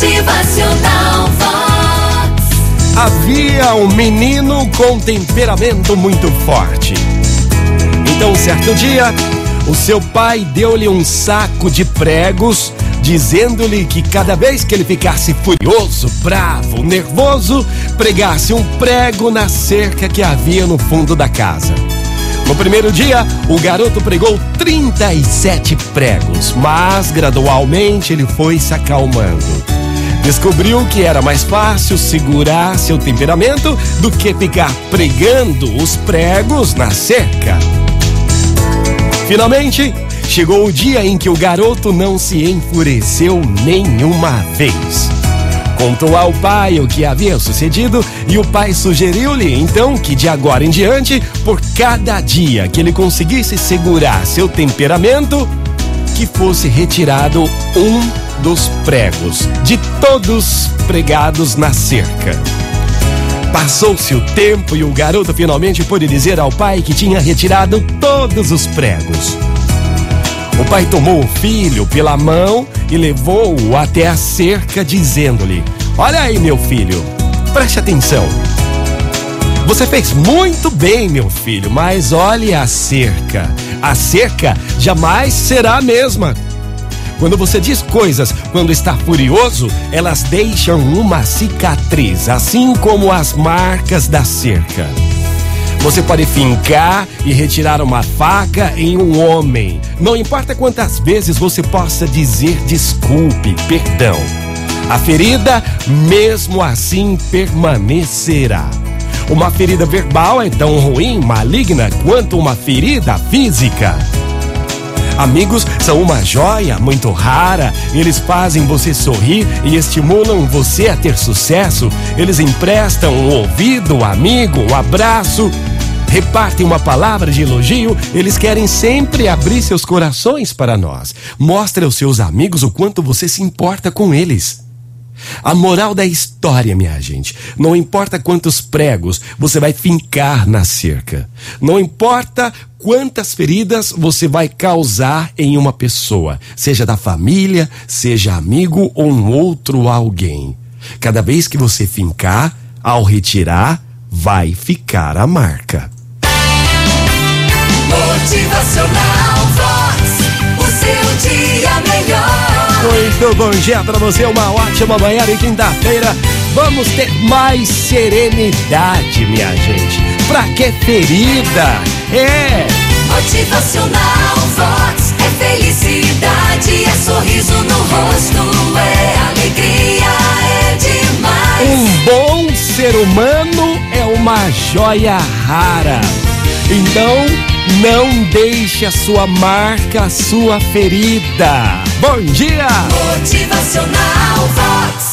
Motivacional Vox. Havia um menino com temperamento muito forte. Então, certo dia, o seu pai deu-lhe um saco de pregos, dizendo-lhe que cada vez que ele ficasse furioso, bravo, nervoso, pregasse um prego na cerca que havia no fundo da casa. No primeiro dia, o garoto pregou 37 pregos, mas gradualmente ele foi se acalmando. Descobriu que era mais fácil segurar seu temperamento do que ficar pregando os pregos na cerca. Finalmente, chegou o dia em que o garoto não se enfureceu nenhuma vez. Contou ao pai o que havia sucedido e o pai sugeriu-lhe então que de agora em diante, por cada dia que ele conseguisse segurar seu temperamento, que fosse retirado um dos pregos de todos pregados na cerca. Passou-se o tempo e o garoto finalmente pôde dizer ao pai que tinha retirado todos os pregos. O pai tomou o filho pela mão e levou-o até a cerca, dizendo-lhe: Olha aí, meu filho, preste atenção. Você fez muito bem, meu filho, mas olhe a cerca. A cerca jamais será a mesma. Quando você diz coisas quando está furioso, elas deixam uma cicatriz, assim como as marcas da cerca. Você pode fincar e retirar uma faca em um homem. Não importa quantas vezes você possa dizer desculpe, perdão. A ferida, mesmo assim, permanecerá. Uma ferida verbal é tão ruim, maligna, quanto uma ferida física. Amigos são uma joia muito rara. Eles fazem você sorrir e estimulam você a ter sucesso. Eles emprestam um ouvido, um amigo, um abraço. Repartem uma palavra de elogio, eles querem sempre abrir seus corações para nós. Mostre aos seus amigos o quanto você se importa com eles. A moral da história, minha gente, não importa quantos pregos você vai fincar na cerca, não importa quantas feridas você vai causar em uma pessoa, seja da família, seja amigo ou um outro alguém. Cada vez que você fincar, ao retirar, vai ficar a marca. Motivacional Muito bom dia para você, uma ótima manhã de quinta-feira. Vamos ter mais serenidade, minha gente. Pra que ferida? É. Motivacional Vox. É felicidade, é sorriso no rosto, é alegria, é demais. Um bom ser humano é uma joia rara. Então, não deixe a sua marca, a sua ferida. Bom dia! Motivacional Vox.